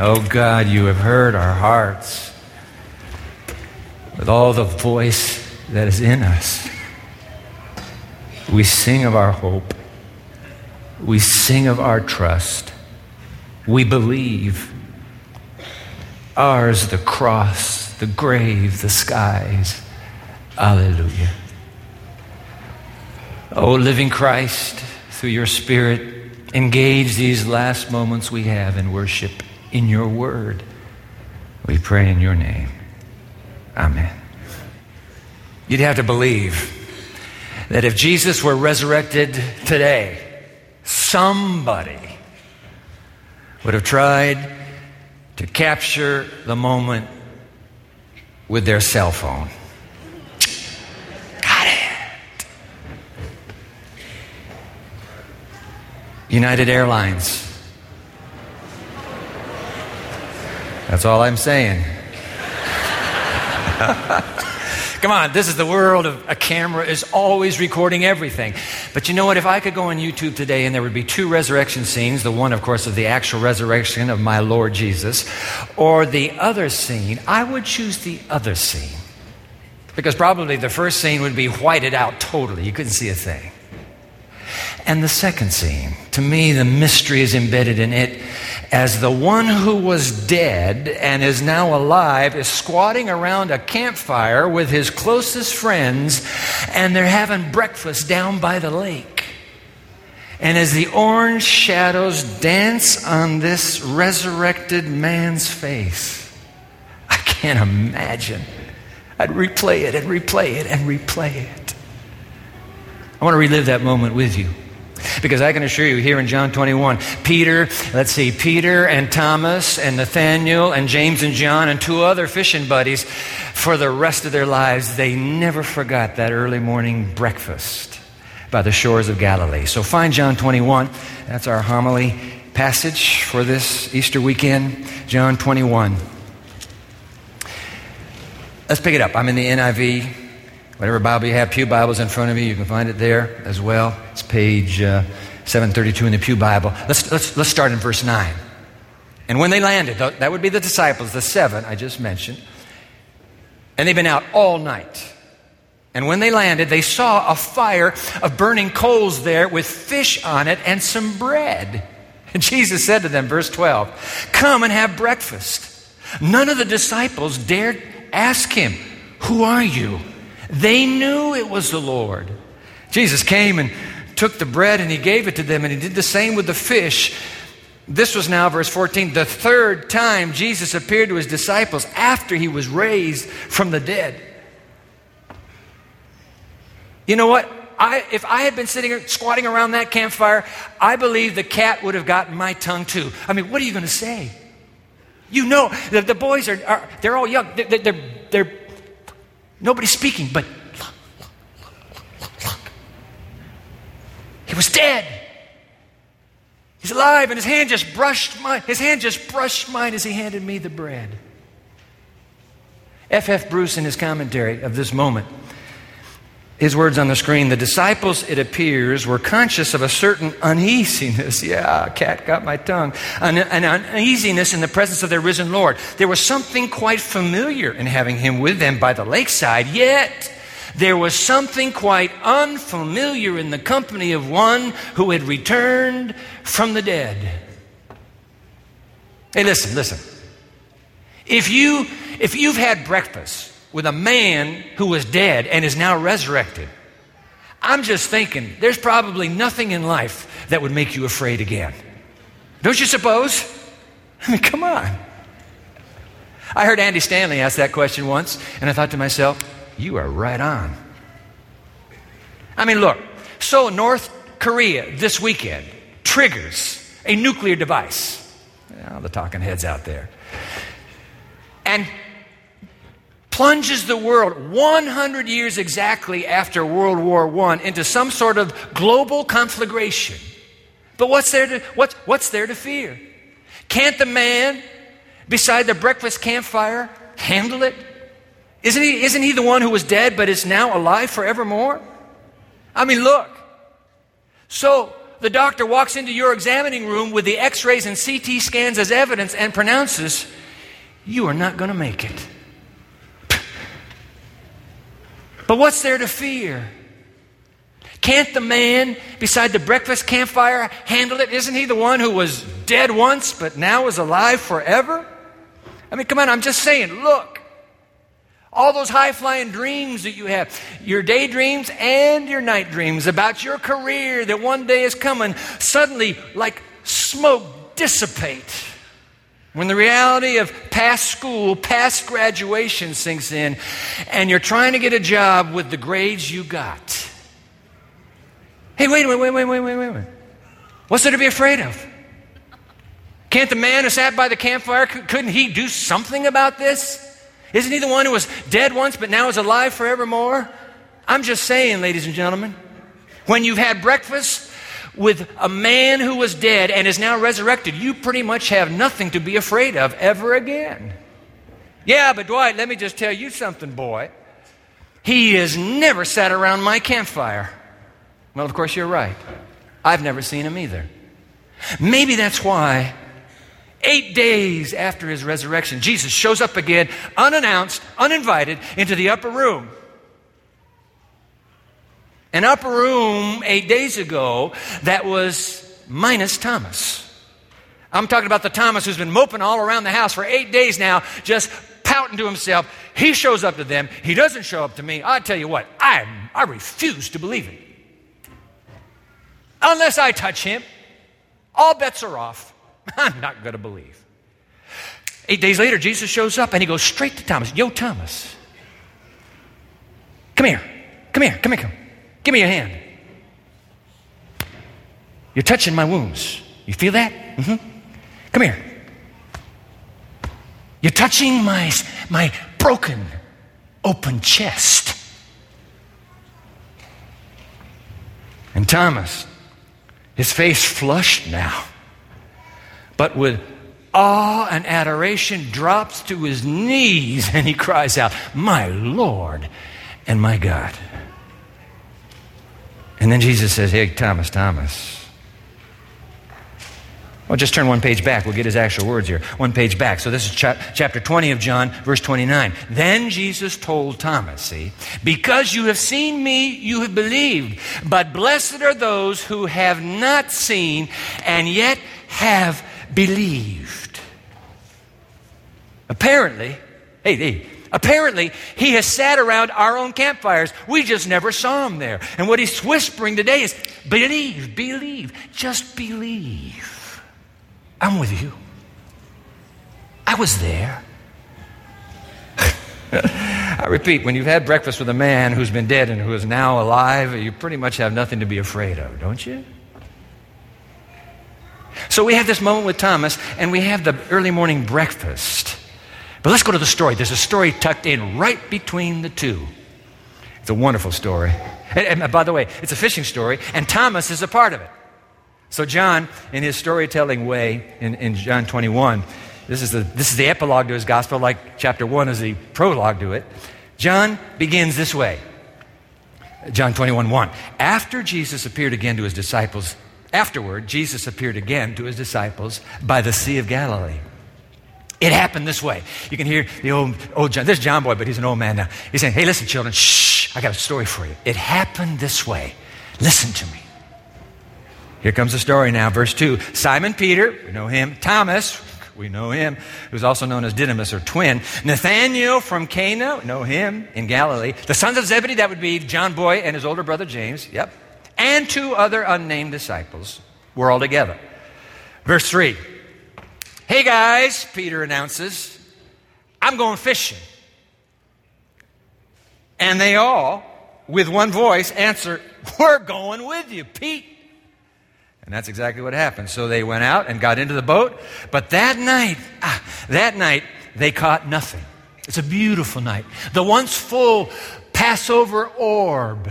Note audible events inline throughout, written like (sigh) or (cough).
Oh God, you have heard our hearts with all the voice that is in us. We sing of our hope. We sing of our trust. We believe. Ours the cross, the grave, the skies. Alleluia. Oh, living Christ, through your Spirit, engage these last moments we have in worship in your word. We pray in your name. Amen. You'd have to believe that if Jesus were resurrected today, somebody would have tried to capture the moment with their cell phone. Got it. United Airlines. That's all I'm saying. (laughs) Come on, this is the world of a camera is always recording everything. But you know what? If I could go on YouTube today and there would be two resurrection scenes, the one, of course, of the actual resurrection of my Lord Jesus, or the other scene, I would choose the other scene. Because probably the first scene would be whited out totally. You couldn't see a thing. And the second scene, to me, the mystery is embedded in it as the one who was dead and is now alive is squatting around a campfire with his closest friends, and they're having breakfast down by the lake. And as the orange shadows dance on this resurrected man's face, I can't imagine. I'd replay it and replay it and replay it. I want to relive that moment with you. Because I can assure you, here in John 21, Peter, let's see, Peter and Thomas and Nathaniel and James and John and two other fishing buddies, for the rest of their lives, they never forgot that early morning breakfast by the shores of Galilee. So find John 21. That's our homily passage for this Easter weekend. John 21. Let's pick it up. I'm in the NIV. Whatever Bible you have, Pew Bibles in front of you, you can find it there as well. It's page uh, 732 in the Pew Bible. Let's, let's, let's start in verse 9. And when they landed, that would be the disciples, the seven I just mentioned, and they've been out all night. And when they landed, they saw a fire of burning coals there with fish on it and some bread. And Jesus said to them, verse 12, Come and have breakfast. None of the disciples dared ask him, Who are you? They knew it was the Lord. Jesus came and took the bread and he gave it to them, and he did the same with the fish. This was now, verse 14, the third time Jesus appeared to his disciples after he was raised from the dead. You know what? I, if I had been sitting squatting around that campfire, I believe the cat would have gotten my tongue too. I mean, what are you going to say? You know, the, the boys are, are, they're all young. They're, they're, they're Nobody's speaking, but look, look, look, look. He was dead. He's alive, and his hand just brushed mine. His hand just brushed mine as he handed me the bread. F.F. F. Bruce, in his commentary of this moment, his words on the screen the disciples, it appears, were conscious of a certain uneasiness. (laughs) Yeah, cat got my tongue. An, an, uneasiness in the presence of their risen Lord. There was something quite familiar in having him with them by the lakeside, yet there was something quite unfamiliar in the company of one who had returned from the dead. Hey, listen, listen. If, you, if you've had breakfast, with a man who was dead and is now resurrected. I'm just thinking, there's probably nothing in life that would make you afraid again. Don't you suppose? (laughs) I mean, come on. I heard Andy Stanley ask that question once, and I thought to myself, you are right on. I mean, look, so North Korea this weekend triggers a nuclear device. Well, the talking heads out there. And plunges the world 100 years exactly after World War I into some sort of global conflagration. But what's there to, what's, what's there to fear? Can't the man beside the breakfast campfire handle it? Isn't he, isn't he the one who was dead but is now alive forevermore? I mean, look. So, the doctor walks into your examining room with the x rays and CT scans as evidence and pronounces, You are not going to make it. But what's there to fear? Can't the man beside the breakfast campfire handle it? Isn't he the one who was dead once but now is alive forever? I mean, come on, I'm just saying, look. All those high flying dreams that you have, your daydreams and your night dreams about your career that one day is coming, suddenly, like smoke, dissipate. When the reality of past school, past graduation sinks in, and you're trying to get a job with the grades you got. Hey, wait, wait, wait, wait, wait, wait, wait. What's there to be afraid of? Can't the man who sat by the campfire, couldn't he do something about this? Isn't he the one who was dead once but now is alive forevermore? I'm just saying, ladies and gentlemen, when you've had breakfast with a man who was dead and is now resurrected, you pretty much have nothing to be afraid of ever again. Yeah, but Dwight, let me just tell you something, boy. He has never sat around my campfire. Well, of course, you're right. I've never seen him either. Maybe that's why Eight days after his resurrection, Jesus shows up again, unannounced, uninvited, into the upper room. An upper room eight days ago that was minus Thomas. I'm talking about the Thomas who's been moping all around the house for eight days now, just pouting to himself. He shows up to them. He doesn't show up to me. I tell you what, I, I refuse to believe it. Unless I touch him, all bets are off. (laughs) I'm not going to believe. Eight days later, Jesus shows up and he goes straight to Thomas. Yo, Thomas, come here. Come here. Come here. Come. Give me your hand. You're touching my wounds. You feel that? Mm-hmm. Come here. You're touching my, my broken, open chest. And Thomas, his face flushed now but with awe and adoration drops to his knees and he cries out, My Lord and my God. And then Jesus says, Hey, Thomas, Thomas. Well, just turn one page back. We'll get his actual words here. One page back. So this is cha- chapter 20 of John, verse 29. Then Jesus told Thomas, see, because you have seen me, you have believed. But blessed are those who have not seen and yet have believed. Apparently, hey, hey, apparently he has sat around our own campfires. We just never saw him there. And what he's whispering today is believe, believe, just believe. I'm with you. I was there. (laughs) I repeat, when you've had breakfast with a man who's been dead and who is now alive, you pretty much have nothing to be afraid of, don't you? So we have this moment with Thomas, and we have the early morning breakfast. But let's go to the story. There's a story tucked in right between the two. It's a wonderful story. And, and uh, by the way, it's a fishing story, and Thomas is a part of it. So, John, in his storytelling way, in, in John 21, this is, the, this is the epilogue to his gospel, like chapter 1 is the prologue to it. John begins this way John 21 1. After Jesus appeared again to his disciples Afterward, Jesus appeared again to his disciples by the Sea of Galilee. It happened this way. You can hear the old, old John. This is John Boy, but he's an old man now. He's saying, Hey, listen, children, shh, I got a story for you. It happened this way. Listen to me. Here comes the story now, verse 2. Simon Peter, we know him. Thomas, we know him, who's also known as Didymus or twin. Nathanael from Cana, know him in Galilee. The sons of Zebedee, that would be John Boy and his older brother James. Yep and two other unnamed disciples were all together. Verse 3 Hey guys, Peter announces, I'm going fishing. And they all, with one voice, answer, We're going with you, Pete. And that's exactly what happened. So they went out and got into the boat. But that night, ah, that night, they caught nothing. It's a beautiful night. The once full Passover orb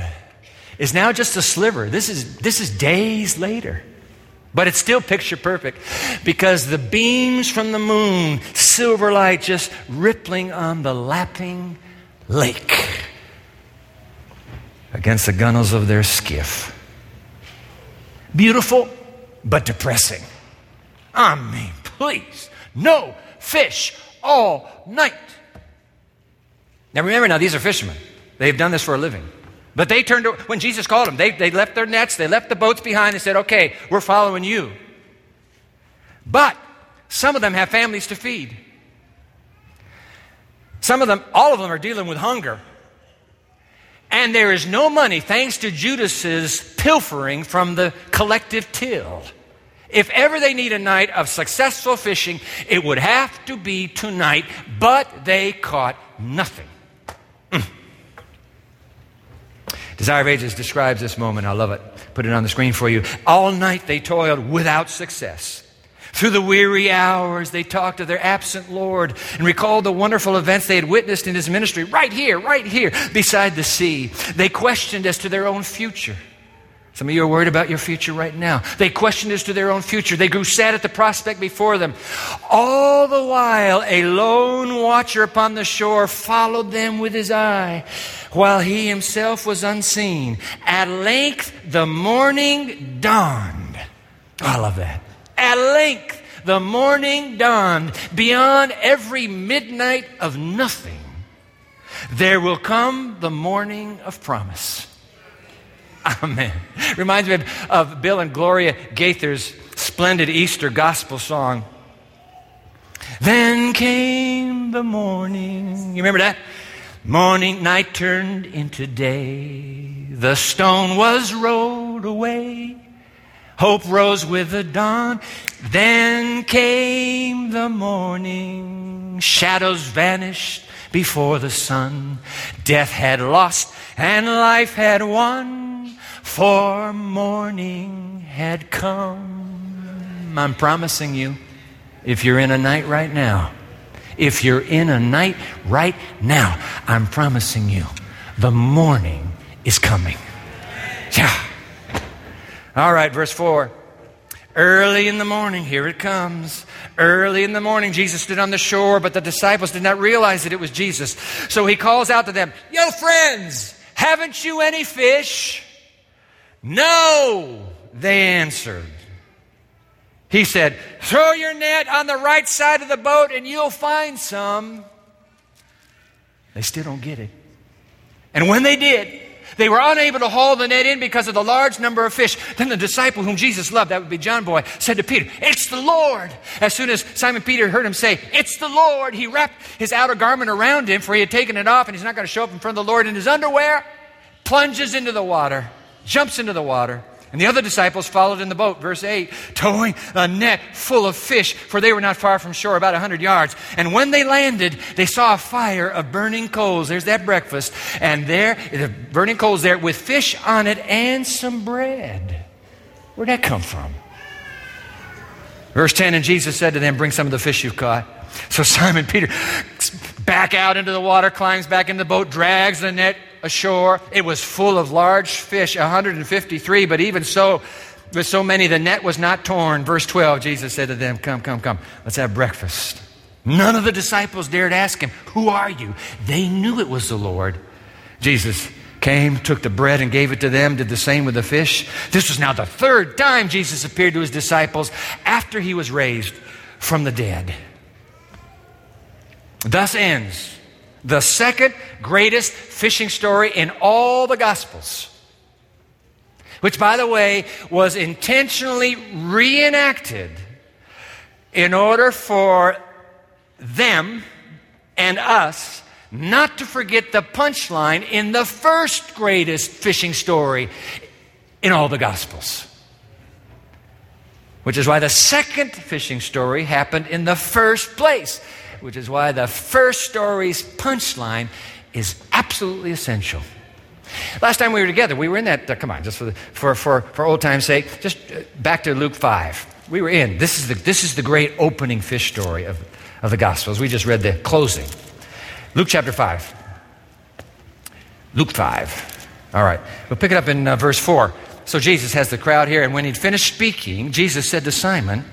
is now just a sliver. This is, this is days later. But it's still picture perfect because the beams from the moon, silver light just rippling on the lapping lake against the gunnels of their skiff. Beautiful, but depressing. I mean, please, no fish all night. Now remember, now these are fishermen. They've done this for a living. But they turned, when Jesus called them, they, they left their nets, they left the boats behind, and said, okay, we're following you. But some of them have families to feed. Some of them, all of them are dealing with hunger. And there is no money thanks to Judas's pilfering from the collective till. If ever they need a night of successful fishing, it would have to be tonight, but they caught nothing. Desire of Ages describes this moment. I love it. Put it on the screen for you. All night they toiled without success. Through the weary hours, they talked of their absent Lord and recalled the wonderful events they had witnessed in his ministry right here, right here, beside the sea. They questioned as to their own future. Some of you are worried about your future right now. They questioned as to their own future. They grew sad at the prospect before them. All the while, a lone watcher upon the shore followed them with his eye, while he himself was unseen. At length, the morning dawned. I love that. At length, the morning dawned. Beyond every midnight of nothing, there will come the morning of promise. Amen. Reminds me of, of Bill and Gloria Gaither's splendid Easter gospel song. Then came the morning. You remember that? Morning, night turned into day. The stone was rolled away. Hope rose with the dawn. Then came the morning. Shadows vanished before the sun. Death had lost and life had won. For morning had come. I'm promising you, if you're in a night right now, if you're in a night right now, I'm promising you, the morning is coming. Yeah. All right, verse 4. Early in the morning, here it comes. Early in the morning, Jesus stood on the shore, but the disciples did not realize that it was Jesus. So he calls out to them, Yo, friends, haven't you any fish? No, they answered. He said, Throw your net on the right side of the boat and you'll find some. They still don't get it. And when they did, they were unable to haul the net in because of the large number of fish. Then the disciple whom Jesus loved, that would be John Boy, said to Peter, It's the Lord. As soon as Simon Peter heard him say, It's the Lord, he wrapped his outer garment around him, for he had taken it off, and he's not going to show up in front of the Lord in his underwear, plunges into the water, jumps into the water. And the other disciples followed in the boat, verse 8, towing a net full of fish, for they were not far from shore, about a 100 yards. And when they landed, they saw a fire of burning coals. There's that breakfast. And there, the burning coals there with fish on it and some bread. Where'd that come from? Verse 10 And Jesus said to them, Bring some of the fish you've caught. So Simon Peter back out into the water, climbs back in the boat, drags the net ashore. It was full of large fish, 153, but even so, with so many, the net was not torn. Verse 12, Jesus said to them, Come, come, come, let's have breakfast. None of the disciples dared ask him, Who are you? They knew it was the Lord. Jesus came, took the bread, and gave it to them, did the same with the fish. This was now the third time Jesus appeared to his disciples after he was raised from the dead. Thus ends the second greatest fishing story in all the Gospels, which, by the way, was intentionally reenacted in order for them and us not to forget the punchline in the first greatest fishing story in all the Gospels. Which is why the second fishing story happened in the first place which is why the first story's punchline is absolutely essential. Last time we were together, we were in that, uh, come on, just for, the, for, for, for old time's sake, just uh, back to Luke 5. We were in. This is the, this is the great opening fish story of, of the Gospels. We just read the closing. Luke chapter 5. Luke 5. All right. We'll pick it up in uh, verse 4. So Jesus has the crowd here, and when he'd finished speaking, Jesus said to Simon,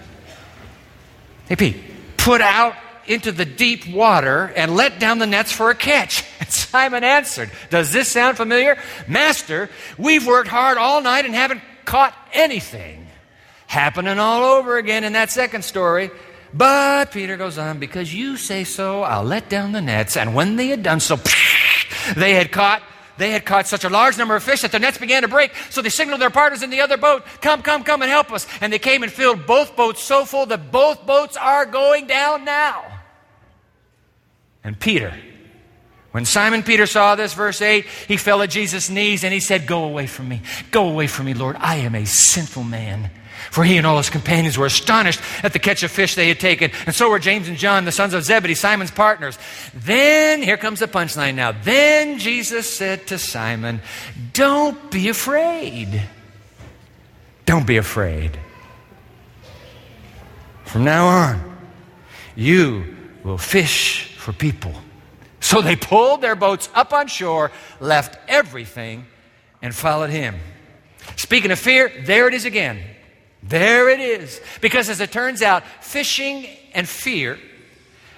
Hey, Pete, put out into the deep water and let down the nets for a catch. (laughs) And Simon answered, Does this sound familiar? Master, we've worked hard all night and haven't caught anything. Happening all over again in that second story. But Peter goes on, because you say so, I'll let down the nets. And when they had done so, (laughs) they had caught they had caught such a large number of fish that their nets began to break. So they signaled their partners in the other boat, Come, come, come and help us. And they came and filled both boats so full that both boats are going down now. And Peter, when Simon Peter saw this, verse 8, he fell at Jesus' knees and he said, Go away from me. Go away from me, Lord. I am a sinful man. For he and all his companions were astonished at the catch of fish they had taken, and so were James and John, the sons of Zebedee, Simon's partners. Then, here comes the punchline now. Then Jesus said to Simon, Don't be afraid. Don't be afraid. From now on, you will fish for people. So they pulled their boats up on shore, left everything, and followed him. Speaking of fear, there it is again. There it is. Because as it turns out, fishing and fear,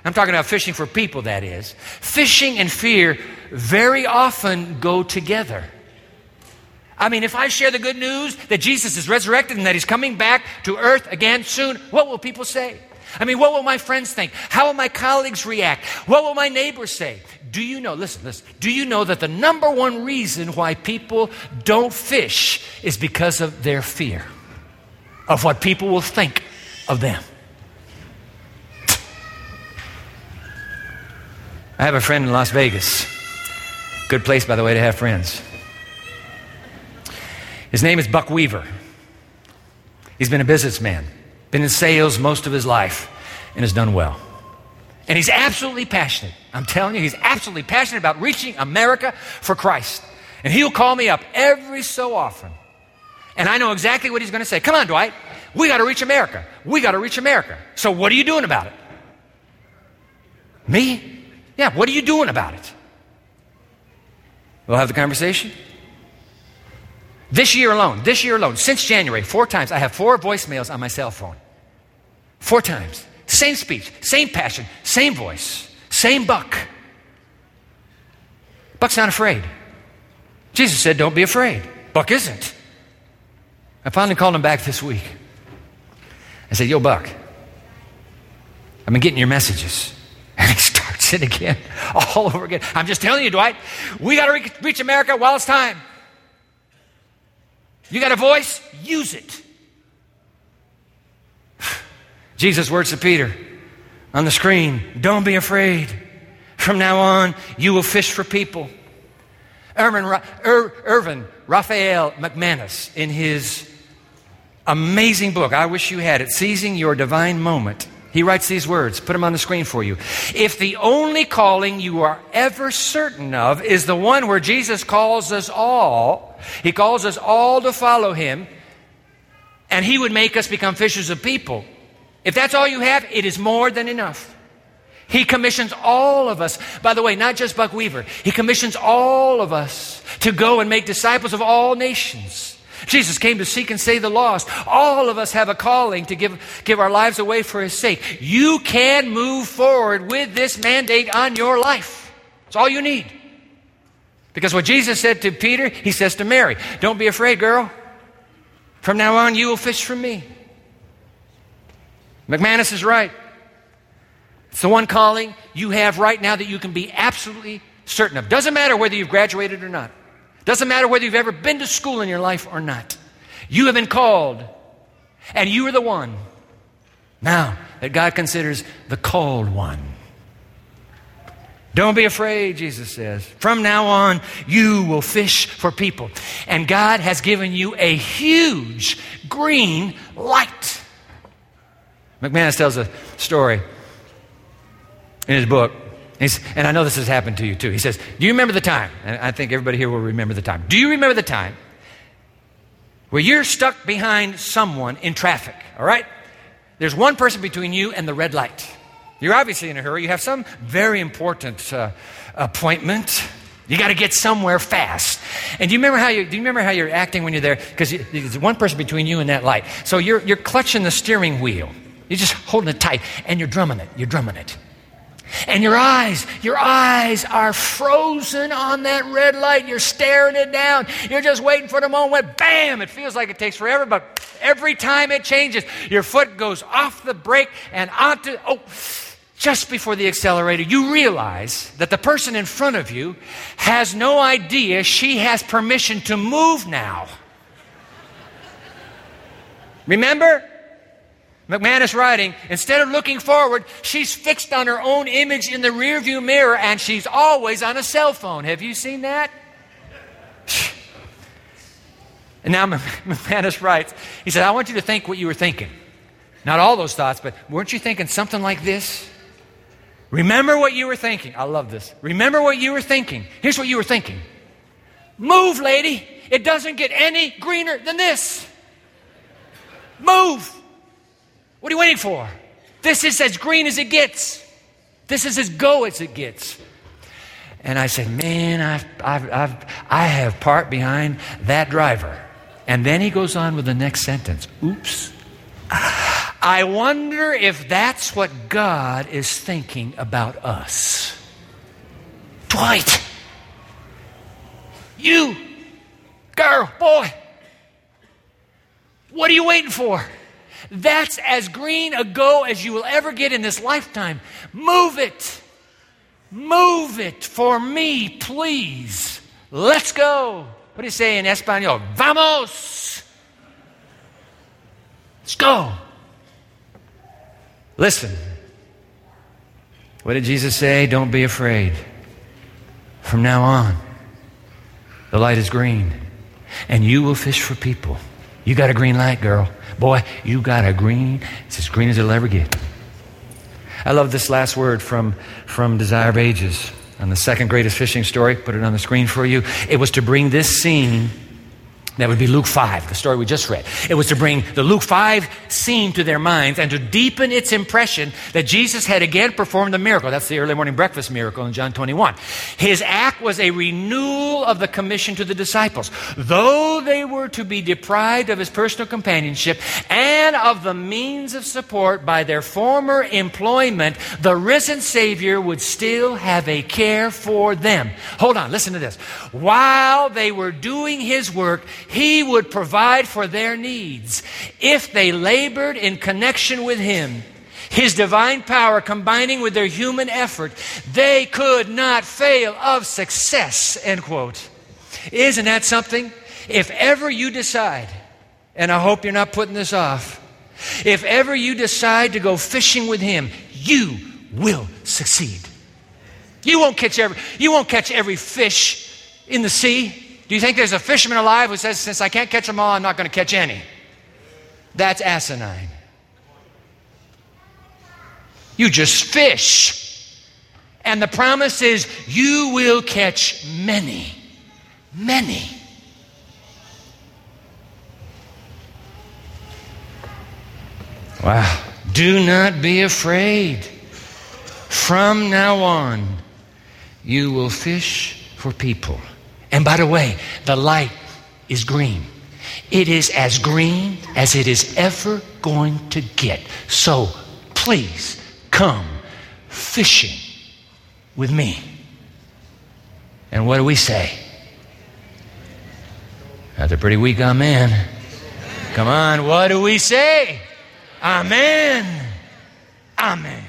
I'm talking about fishing for people, that is, fishing and fear very often go together. I mean, if I share the good news that Jesus is resurrected and that he's coming back to earth again soon, what will people say? I mean, what will my friends think? How will my colleagues react? What will my neighbors say? Do you know, listen, listen, do you know that the number one reason why people don't fish is because of their fear? of what people will think of them. I have a friend in Las Vegas. Good place, by the way, to have friends. His name is Buck Weaver. He's been a businessman, been in sales most of his life, and has done well. And he's absolutely passionate. I'm telling you, he's absolutely passionate about reaching America for Christ. And he'll call me up every so often and I know exactly what he's going to say. Come on, Dwight. We got to reach America. We got to reach America. So what are you doing about it? Me? Yeah, what are you doing about it? We'll have the conversation. This year alone, this year alone, since January, four times, I have four voicemails on my cell phone. Four times. Same speech, same passion, same voice, same buck. Buck's not afraid. Jesus said, Don't be afraid. Buck isn't. I finally called him back this week. I said, Yo, Buck, I've been getting your messages. (laughs) And he starts it again, (laughs) all over again. I'm just telling you, Dwight, we got to re- reach America while it's time. You got a voice? Use it. Jesus' words to Peter on the screen Don't be afraid. From now on, you will fish for people. Irvin, Ir- Irvin Raphael McManus, in his Amazing book. I wish you had it. Seizing Your Divine Moment. He writes these words, put them on the screen for you. If the only calling you are ever certain of is the one where Jesus calls us all, He calls us all to follow Him, and He would make us become fishers of people. If that's all you have, it is more than enough. He commissions all of us. By the way, not just Buck Weaver. He commissions all of us to go and make disciples of all nations. Jesus came to seek and save the lost. All of us have a calling to give, give our lives away for His sake. You can move forward with this mandate on your life. It's all you need. Because what Jesus said to Peter, He says to Mary, Don't be afraid, girl. From now on, you will fish for me. McManus is right. It's the one calling you have right now that you can be absolutely certain of. Doesn't matter whether you've graduated or not. Doesn't matter whether you've ever been to school in your life or not. You have been called, and you are the one now that God considers the called one. Don't be afraid, Jesus says. From now on, you will fish for people. And God has given you a huge green light. McManus tells a story in his book He's, and I know this has happened to you too. He says, Do you remember the time? And I think everybody here will remember the time. Do you remember the time where you're stuck behind someone in traffic? All right? There's one person between you and the red light. You're obviously in a hurry. You have some very important uh, appointment. You got to get somewhere fast. And do you remember how you do you remember how you're acting when you're there? Because there's one person between you and that light. So you're you're clutching the steering wheel. You're just holding it tight and you're drumming it. You're drumming it. And your eyes, your eyes are frozen on that red light. You're staring it down. You're just waiting for the moment. Bam! It feels like it takes forever, but every time it changes, your foot goes off the brake and onto, oh, just before the accelerator, you realize that the person in front of you has no idea she has permission to move now. Remember? McManus writing, instead of looking forward, she's fixed on her own image in the rearview mirror and she's always on a cell phone. Have you seen that? (laughs) And now (laughs) McManus writes, he said, I want you to think what you were thinking. Not all those thoughts, but weren't you thinking something like this? Remember what you were thinking. I love this. Remember what you were thinking. Here's what you were thinking Move, lady. It doesn't get any greener than this. Move. What are you waiting for? This is as green as it gets. This is as go as it gets. And I said, Man, I've, I've, I've, I have part behind that driver. And then he goes on with the next sentence Oops. I wonder if that's what God is thinking about us. Dwight, you, girl, boy, what are you waiting for? That's as green a go as you will ever get in this lifetime. Move it. Move it for me, please. Let's go. What do you say in Espanol? Vamos. Let's go. Listen. What did Jesus say? Don't be afraid. From now on, the light is green, and you will fish for people. You got a green light, girl. Boy, you got a green. It's as green as it'll ever get. I love this last word from, from Desire of Ages on the second greatest fishing story. Put it on the screen for you. It was to bring this scene that would be Luke 5, the story we just read. It was to bring the Luke 5 scene to their minds and to deepen its impression that Jesus had again performed the miracle. That's the early morning breakfast miracle in John 21. His act was a renewal of the commission to the disciples. Though they were to be deprived of his personal companionship and of the means of support by their former employment, the risen Savior would still have a care for them. Hold on, listen to this. While they were doing his work, he would provide for their needs if they labored in connection with Him. His divine power combining with their human effort, they could not fail of success. End quote. Isn't that something? If ever you decide, and I hope you're not putting this off, if ever you decide to go fishing with Him, you will succeed. You won't catch every, you won't catch every fish in the sea. Do you think there's a fisherman alive who says, Since I can't catch them all, I'm not going to catch any? That's asinine. You just fish. And the promise is, you will catch many, many. Wow. Do not be afraid. From now on, you will fish for people. And by the way, the light is green. It is as green as it is ever going to get. So please come fishing with me. And what do we say? That's a pretty weak amen. Come on, what do we say? Amen. Amen.